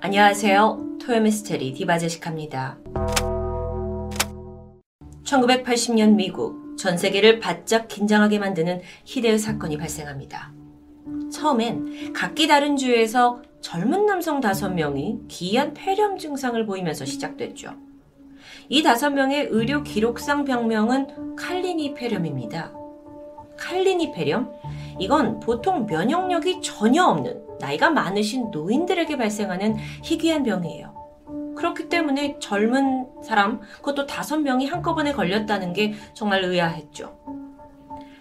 안녕하세요. 토요미스테리 디바제식합니다. 1980년 미국 전 세계를 바짝 긴장하게 만드는 희대의 사건이 발생합니다. 처음엔 각기 다른 주에서 젊은 남성 다섯 명이 기이한 폐렴 증상을 보이면서 시작됐죠. 이 다섯 명의 의료 기록상 병명은 칼리니 폐렴입니다. 칼리니 폐렴? 이건 보통 면역력이 전혀 없는 나이가 많으신 노인들에게 발생하는 희귀한 병이에요. 그렇기 때문에 젊은 사람, 그것도 다섯 명이 한꺼번에 걸렸다는 게 정말 의아했죠.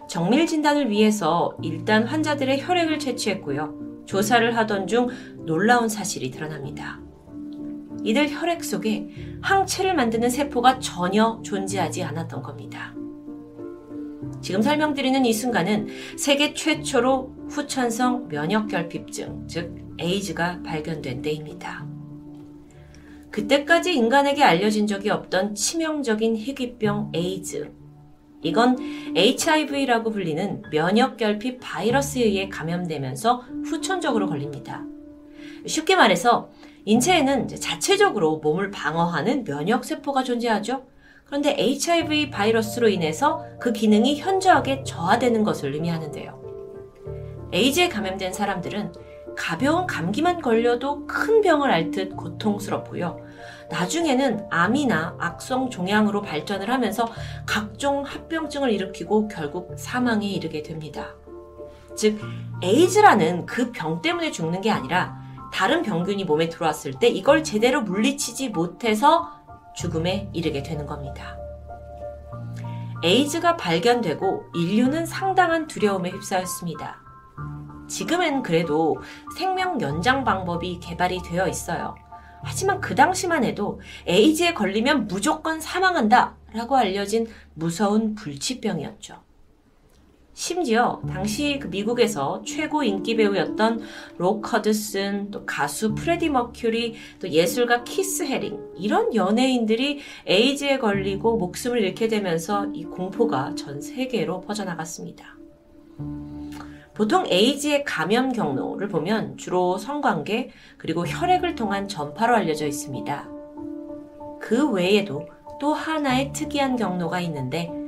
정밀 진단을 위해서 일단 환자들의 혈액을 채취했고요. 조사를 하던 중 놀라운 사실이 드러납니다. 이들 혈액 속에 항체를 만드는 세포가 전혀 존재하지 않았던 겁니다. 지금 설명드리는 이 순간은 세계 최초로 후천성 면역결핍증, 즉 에이즈가 발견된 때입니다. 그때까지 인간에게 알려진 적이 없던 치명적인 희귀병 에이즈. 이건 HIV라고 불리는 면역결핍 바이러스에 의해 감염되면서 후천적으로 걸립니다. 쉽게 말해서 인체에는 자체적으로 몸을 방어하는 면역세포가 존재하죠. 그런데 HIV 바이러스로 인해서 그 기능이 현저하게 저하되는 것을 의미하는데요. 에이즈에 감염된 사람들은 가벼운 감기만 걸려도 큰 병을 앓듯 고통스럽고요. 나중에는 암이나 악성 종양으로 발전을 하면서 각종 합병증을 일으키고 결국 사망에 이르게 됩니다. 즉, 에이즈라는 그 병 때문에 죽는 게 아니라 다른 병균이 몸에 들어왔을 때 이걸 제대로 물리치지 못해서 죽음에 이르게 되는 겁니다. 에이즈가 발견되고 인류는 상당한 두려움에 휩싸였습니다. 지금은 그래도 생명 연장 방법이 개발이 되어 있어요. 하지만 그 당시만 해도 에이즈에 걸리면 무조건 사망한다 라고 알려진 무서운 불치병이었죠. 심지어 당시 그 미국에서 최고 인기 배우였던 록 허드슨, 또 가수 프레디 머큐리, 또 예술가 키스 헤링 이런 연예인들이 에이즈에 걸리고 목숨을 잃게 되면서 이 공포가 전 세계로 퍼져나갔습니다. 보통 에이즈의 감염 경로를 보면 주로 성관계 그리고 혈액을 통한 전파로 알려져 있습니다. 그 외에도 또 하나의 특이한 경로가 있는데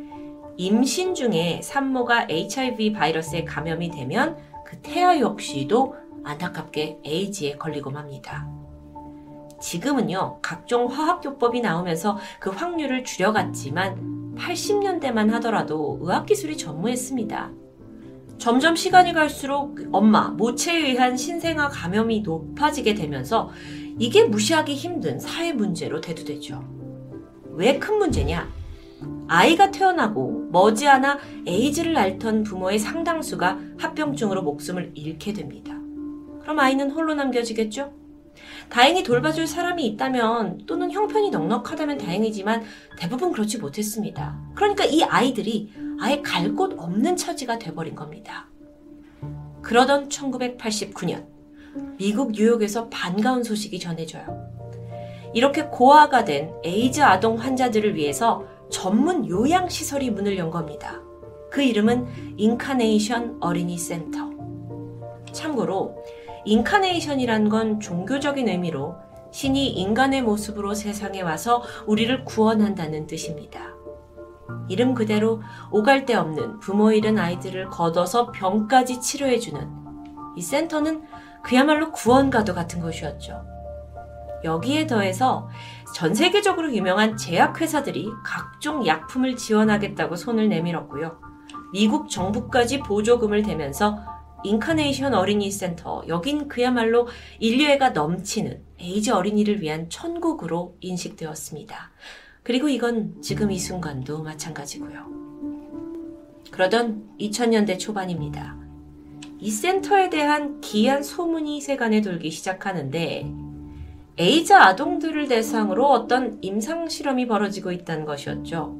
임신 중에 산모가 HIV 바이러스에 감염이 되면 그 태아 역시도 안타깝게 에이즈에 걸리고 맙니다. 지금은요, 각종 화학요법이 나오면서 그 확률을 줄여갔지만 80년대만 하더라도 의학기술이 전무했습니다. 점점 시간이 갈수록 엄마, 모체에 의한 신생아 감염이 높아지게 되면서 이게 무시하기 힘든 사회 문제로 대두되죠. 왜 큰 문제냐? 아이가 태어나고 머지않아 에이즈를 앓던 부모의 상당수가 합병증으로 목숨을 잃게 됩니다. 그럼 아이는 홀로 남겨지겠죠? 다행히 돌봐줄 사람이 있다면 또는 형편이 넉넉하다면 다행이지만 대부분 그렇지 못했습니다. 그러니까 이 아이들이 아예 갈 곳 없는 처지가 돼버린 겁니다. 그러던 1989년 미국 뉴욕에서 반가운 소식이 전해져요. 이렇게 고아가 된 에이즈 아동 환자들을 위해서 전문 요양시설이 문을 연 겁니다. 그 이름은 인카네이션 어린이 센터. 참고로 Incarnation이란 건 종교적인 의미로 신이 인간의 모습으로 세상에 와서 우리를 구원한다는 뜻입니다. 이름 그대로 오갈 데 없는 부모 잃은 아이들을 거둬서 병까지 치료해주는 이 센터는 그야말로 구원과도 같은 것이었죠. 여기에 더해서 전 세계적으로 유명한 제약회사들이 각종 약품을 지원하겠다고 손을 내밀었고요. 미국 정부까지 보조금을 대면서 인카네이션 어린이 센터, 여긴 그야말로 인류애가 넘치는 에이즈 어린이를 위한 천국으로 인식되었습니다. 그리고 이건 지금 이 순간도 마찬가지고요. 그러던 2000년대 초반입니다. 이 센터에 대한 기이한 소문이 세간에 돌기 시작하는데 에이즈 아동들을 대상으로 어떤 임상 실험이 벌어지고 있다는 것이었죠.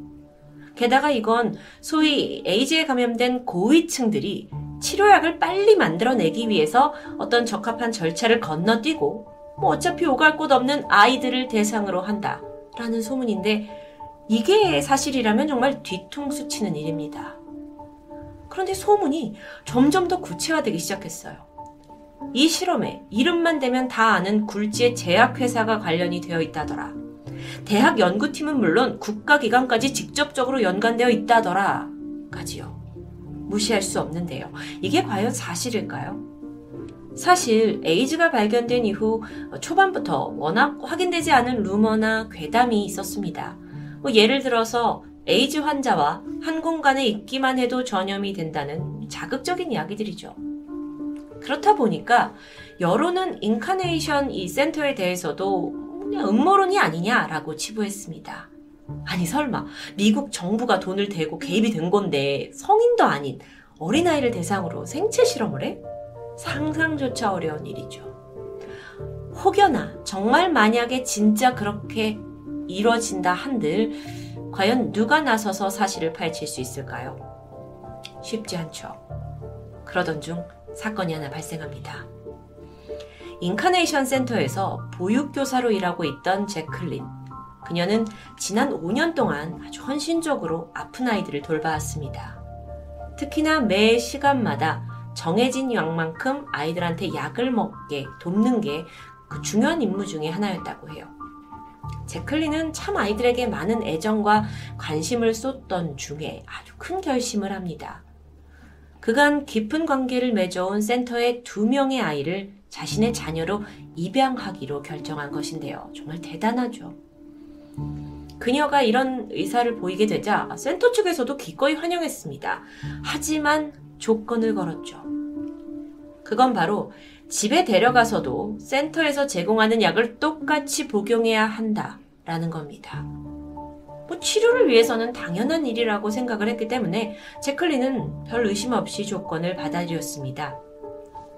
게다가 이건 소위 에이즈에 감염된 고위층들이 치료약을 빨리 만들어내기 위해서 어떤 적합한 절차를 건너뛰고 뭐 어차피 오갈 곳 없는 아이들을 대상으로 한다라는 소문인데 이게 사실이라면 정말 뒤통수 치는 일입니다. 그런데 소문이 점점 더 구체화되기 시작했어요. 이 실험에 이름만 대면 다 아는 굴지의 제약회사가 관련이 되어 있다더라. 대학 연구팀은 물론 국가기관까지 직접적으로 연관되어 있다더라. 까지요. 무시할 수 없는데요. 이게 과연 사실일까요? 사실 에이즈가 발견된 이후 초반부터 워낙 확인되지 않은 루머나 괴담이 있었습니다. 뭐 예를 들어서 에이즈 환자와 한 공간에 있기만 해도 전염이 된다는 자극적인 이야기들이죠. 그렇다 보니까 여론은 인카네이션 이 센터에 대해서도 그냥 음모론이 아니냐라고 치부했습니다. 아니 설마 미국 정부가 돈을 대고 개입이 된 건데 성인도 아닌 어린아이를 대상으로 생체 실험을 해? 상상조차 어려운 일이죠. 혹여나 정말 만약에 진짜 그렇게 이뤄진다 한들 과연 누가 나서서 사실을 파헤칠 수 있을까요? 쉽지 않죠. 그러던 중 사건이 하나 발생합니다. 인카네이션 센터에서 보육교사로 일하고 있던 제클린. 그녀는 지난 5년 동안 아주 헌신적으로 아픈 아이들을 돌봐왔습니다. 특히나 매 시간마다 정해진 양만큼 아이들한테 약을 먹게 돕는 게 그 중요한 임무 중의 하나였다고 해요. 제클린은 참 아이들에게 많은 애정과 관심을 쏟던 중에 아주 큰 결심을 합니다. 그간 깊은 관계를 맺어온 센터의 두 명의 아이를 자신의 자녀로 입양하기로 결정한 것인데요. 정말 대단하죠. 그녀가 이런 의사를 보이게 되자 센터 측에서도 기꺼이 환영했습니다. 하지만 조건을 걸었죠. 그건 바로 집에 데려가서도 센터에서 제공하는 약을 똑같이 복용해야 한다라는 겁니다. 뭐 치료를 위해서는 당연한 일이라고 생각을 했기 때문에 제클린은 별 의심 없이 조건을 받아들였습니다.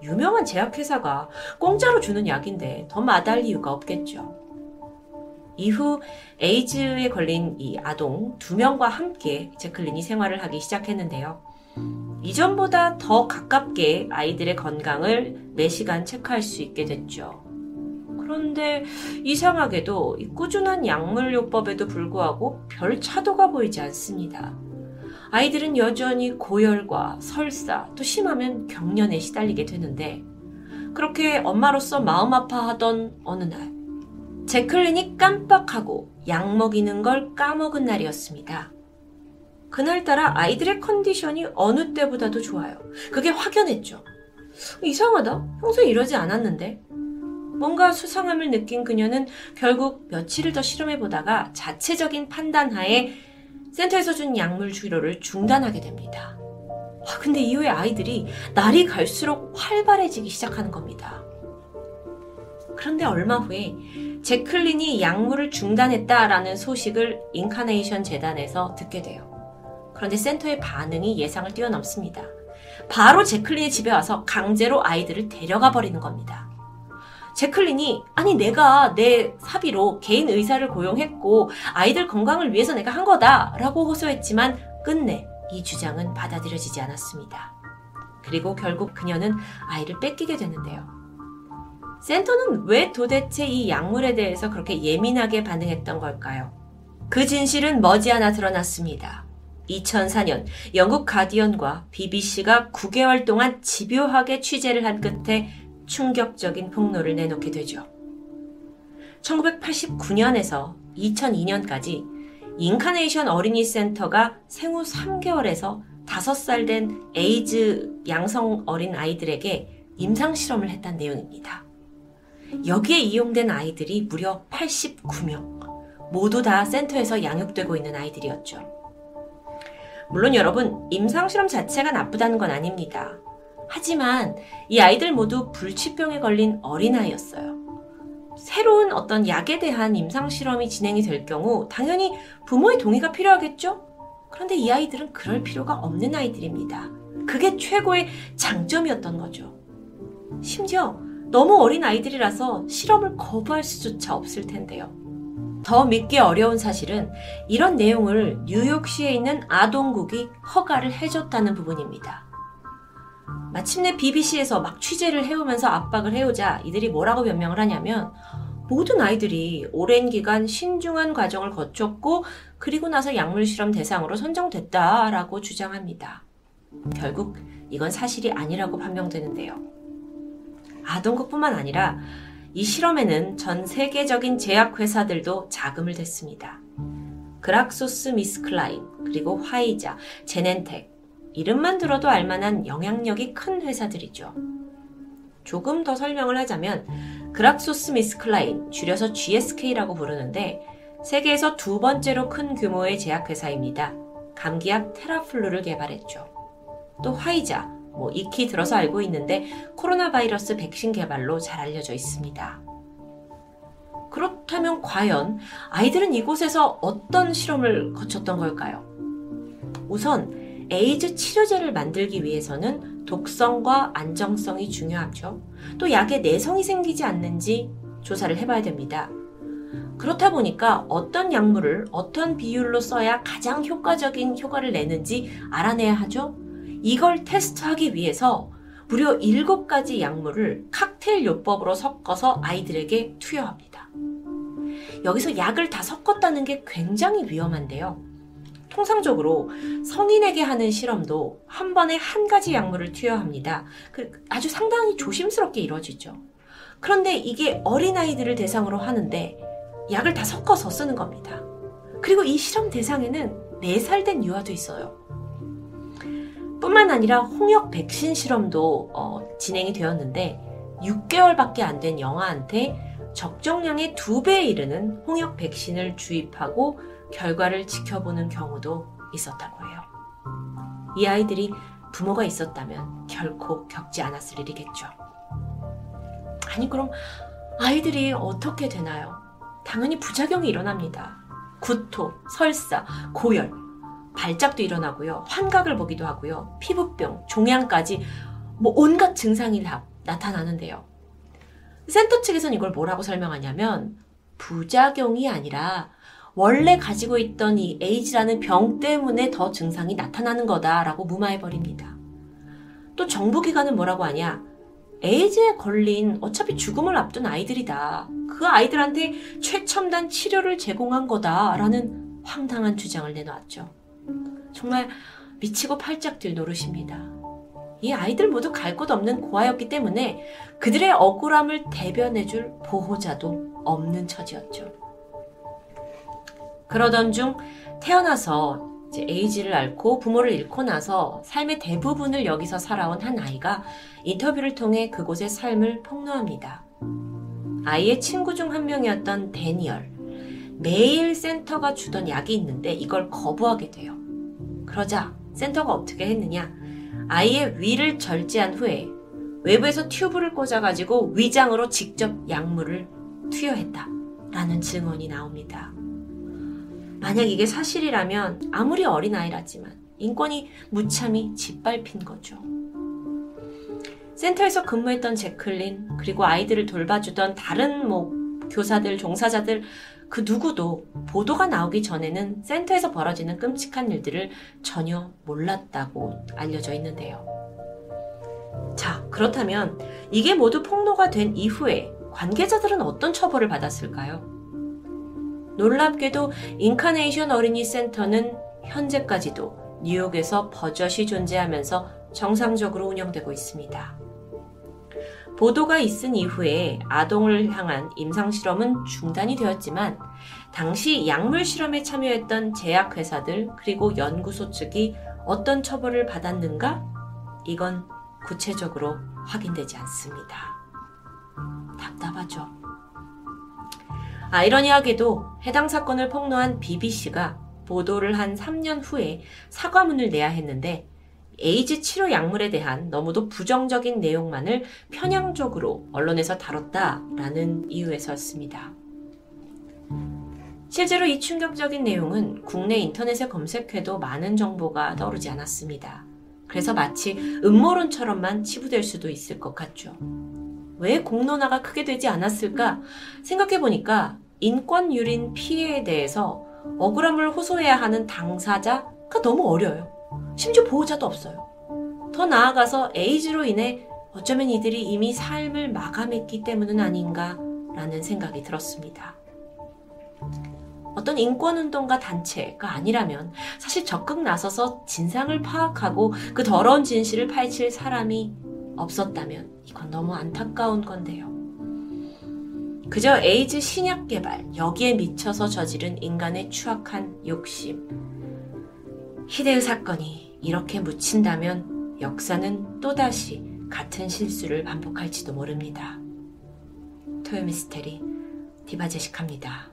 유명한 제약회사가 공짜로 주는 약인데 더 마다할 이유가 없겠죠. 이후 에이즈에 걸린 이 아동 두 명과 함께 제클린이 생활을 하기 시작했는데요. 이전보다 더 가깝게 아이들의 건강을 매시간 체크할 수 있게 됐죠. 그런데 이상하게도 꾸준한 약물요법에도 불구하고 별 차도가 보이지 않습니다. 아이들은 여전히 고열과 설사, 또 심하면 경련에 시달리게 되는데, 그렇게 엄마로서 마음 아파하던 어느 날, 제클린이 깜빡하고 약 먹이는 걸 까먹은 날이었습니다. 그날따라 아이들의 컨디션이 어느 때보다도 좋아요. 그게 확연했죠. 이상하다. 평소에 이러지 않았는데. 뭔가 수상함을 느낀 그녀는 결국 며칠을 더 실험해 보다가 자체적인 판단하에 센터에서 준 약물 투여를 중단하게 됩니다. 아, 근데 이후에 아이들이 날이 갈수록 활발해지기 시작하는 겁니다. 그런데 얼마 후에 제클린이 약물을 중단했다라는 소식을 인카네이션 재단에서 듣게 돼요. 그런데 센터의 반응이 예상을 뛰어넘습니다. 바로 제클린의 집에 와서 강제로 아이들을 데려가 버리는 겁니다. 제클린이 아니 내가 내 사비로 개인 의사를 고용했고 아이들 건강을 위해서 내가 한 거다라고 호소했지만 끝내 이 주장은 받아들여지지 않았습니다. 그리고 결국 그녀는 아이를 뺏기게 되는데요. 센터는 왜 도대체 이 약물에 대해서 그렇게 예민하게 반응했던 걸까요? 그 진실은 머지않아 드러났습니다. 2004년 영국 가디언과 BBC가 9개월 동안 집요하게 취재를 한 끝에 충격적인 폭로를 내놓게 되죠. 1989년에서 2002년까지 인카네이션 어린이 센터가 생후 3개월에서 5살 된 에이즈 양성 어린 아이들에게 임상 실험을 했다는 내용입니다. 여기에 이용된 아이들이 무려 89명. 모두 다 센터에서 양육되고 있는 아이들이었죠. 물론 여러분, 임상실험 자체가 나쁘다는 건 아닙니다. 하지만 이 아이들 모두 불치병에 걸린 어린아이였어요. 새로운 어떤 약에 대한 임상실험이 진행이 될 경우 당연히 부모의 동의가 필요하겠죠? 그런데 이 아이들은 그럴 필요가 없는 아이들입니다. 그게 최고의 장점이었던 거죠. 심지어 너무 어린 아이들이라서 실험을 거부할 수조차 없을 텐데요. 더 믿기 어려운 사실은 이런 내용을 뉴욕시에 있는 아동국이 허가를 해줬다는 부분입니다. 마침내 BBC에서 막 취재를 해오면서 압박을 해오자 이들이 뭐라고 변명을 하냐면 모든 아이들이 오랜 기간 신중한 과정을 거쳤고 그리고 나서 약물 실험 대상으로 선정됐다라고 주장합니다. 결국 이건 사실이 아니라고 판명되는데요. 아동국뿐만 아니라 이 실험에는 전 세계적인 제약회사들도 자금을 댔습니다. 그락소스 미스클라인, 그리고 화이자, 제넨텍, 이름만 들어도 알만한 영향력이 큰 회사들이죠. 조금 더 설명을 하자면 그락소스 미스클라인, 줄여서 GSK라고 부르는데 세계에서 두 번째로 큰 규모의 제약회사입니다. 감기약 테라플루를 개발했죠. 또 화이자, 뭐 익히 들어서 알고 있는데 코로나 바이러스 백신 개발로 잘 알려져 있습니다. 그렇다면 과연 아이들은 이곳에서 어떤 실험을 거쳤던 걸까요? 우선 에이즈 치료제를 만들기 위해서는 독성과 안정성이 중요하죠. 또 약에 내성이 생기지 않는지 조사를 해봐야 됩니다. 그렇다 보니까 어떤 약물을 어떤 비율로 써야 가장 효과적인 효과를 내는지 알아내야 하죠. 이걸 테스트하기 위해서 무려 7가지 약물을 칵테일 요법으로 섞어서 아이들에게 투여합니다. 여기서 약을 다 섞었다는 게 굉장히 위험한데요. 통상적으로 성인에게 하는 실험도 한 번에 한 가지 약물을 투여합니다. 그 아주 상당히 조심스럽게 이루어지죠. 그런데 이게 어린아이들을 대상으로 하는데 약을 다 섞어서 쓰는 겁니다. 그리고 이 실험 대상에는 4살 된 유아도 있어요. 뿐만 아니라 홍역 백신 실험도 어, 진행이 되었는데 6개월밖에 안 된 영아한테 적정량의 2배에 이르는 홍역 백신을 주입하고 결과를 지켜보는 경우도 있었다고 해요. 이 아이들이 부모가 있었다면 결코 겪지 않았을 일이겠죠. 아니, 그럼 아이들이 어떻게 되나요? 당연히 부작용이 일어납니다. 구토, 설사, 고열, 발작도 일어나고요. 환각을 보기도 하고요. 피부병, 종양까지 뭐 온갖 증상이 다 나타나는데요. 센터 측에서는 이걸 뭐라고 설명하냐면 부작용이 아니라 원래 가지고 있던 이 에이즈라는 병 때문에 더 증상이 나타나는 거다라고 무마해버립니다. 또 정부기관은 뭐라고 하냐? 에이즈에 걸린 어차피 죽음을 앞둔 아이들이다. 그 아이들한테 최첨단 치료를 제공한 거다라는 황당한 주장을 내놓았죠. 정말 미치고 팔짝 뛸 노릇입니다. 이 아이들 모두 갈 곳 없는 고아였기 때문에 그들의 억울함을 대변해줄 보호자도 없는 처지였죠. 그러던 중 태어나서 이제 에이지를 앓고 부모를 잃고 나서 삶의 대부분을 여기서 살아온 한 아이가 인터뷰를 통해 그곳의 삶을 폭로합니다. 아이의 친구 중 한 명이었던 데니얼. 매일 센터가 주던 약이 있는데 이걸 거부하게 돼요. 그러자 센터가 어떻게 했느냐? 아이의 위를 절제한 후에 외부에서 튜브를 꽂아가지고 위장으로 직접 약물을 투여했다. 라는 증언이 나옵니다. 만약 이게 사실이라면 아무리 어린아이라지만 인권이 무참히 짓밟힌 거죠. 센터에서 근무했던 제클린, 그리고 아이들을 돌봐주던 다른 뭐 교사들, 종사자들, 그 누구도 보도가 나오기 전에는 센터에서 벌어지는 끔찍한 일들을 전혀 몰랐다고 알려져 있는데요. 자, 그렇다면 이게 모두 폭로가 된 이후에 관계자들은 어떤 처벌을 받았을까요? 놀랍게도 인카네이션 어린이 센터는 현재까지도 뉴욕에서 버젓이 존재하면서 정상적으로 운영되고 있습니다. 보도가 있은 이후에 아동을 향한 임상실험은 중단이 되었지만 당시 약물 실험에 참여했던 제약회사들 그리고 연구소 측이 어떤 처벌을 받았는가? 이건 구체적으로 확인되지 않습니다. 답답하죠. 아이러니하게도 해당 사건을 폭로한 BBC가 보도를 한 3년 후에 사과문을 내야 했는데 에이즈 치료 약물에 대한 너무도 부정적인 내용만을 편향적으로 언론에서 다뤘다라는 이유에서였습니다. 실제로 이 충격적인 내용은 국내 인터넷에 검색해도 많은 정보가 떠오르지 않았습니다. 그래서 마치 음모론처럼만 치부될 수도 있을 것 같죠. 왜 공론화가 크게 되지 않았을까 생각해보니까 인권 유린 피해에 대해서 억울함을 호소해야 하는 당사자가 너무 어려요. 심지어 보호자도 없어요. 더 나아가서 에이즈로 인해 어쩌면 이들이 이미 삶을 마감했기 때문은 아닌가라는 생각이 들었습니다. 어떤 인권운동가 단체가 아니라면 사실 적극 나서서 진상을 파악하고 그 더러운 진실을 파헤칠 사람이 없었다면 이건 너무 안타까운 건데요. 그저 에이즈 신약 개발, 여기에 미쳐서 저지른 인간의 추악한 욕심. 히데의 사건이 이렇게 묻힌다면 역사는 또다시 같은 실수를 반복할지도 모릅니다. 토요미스테리 디바제식합니다.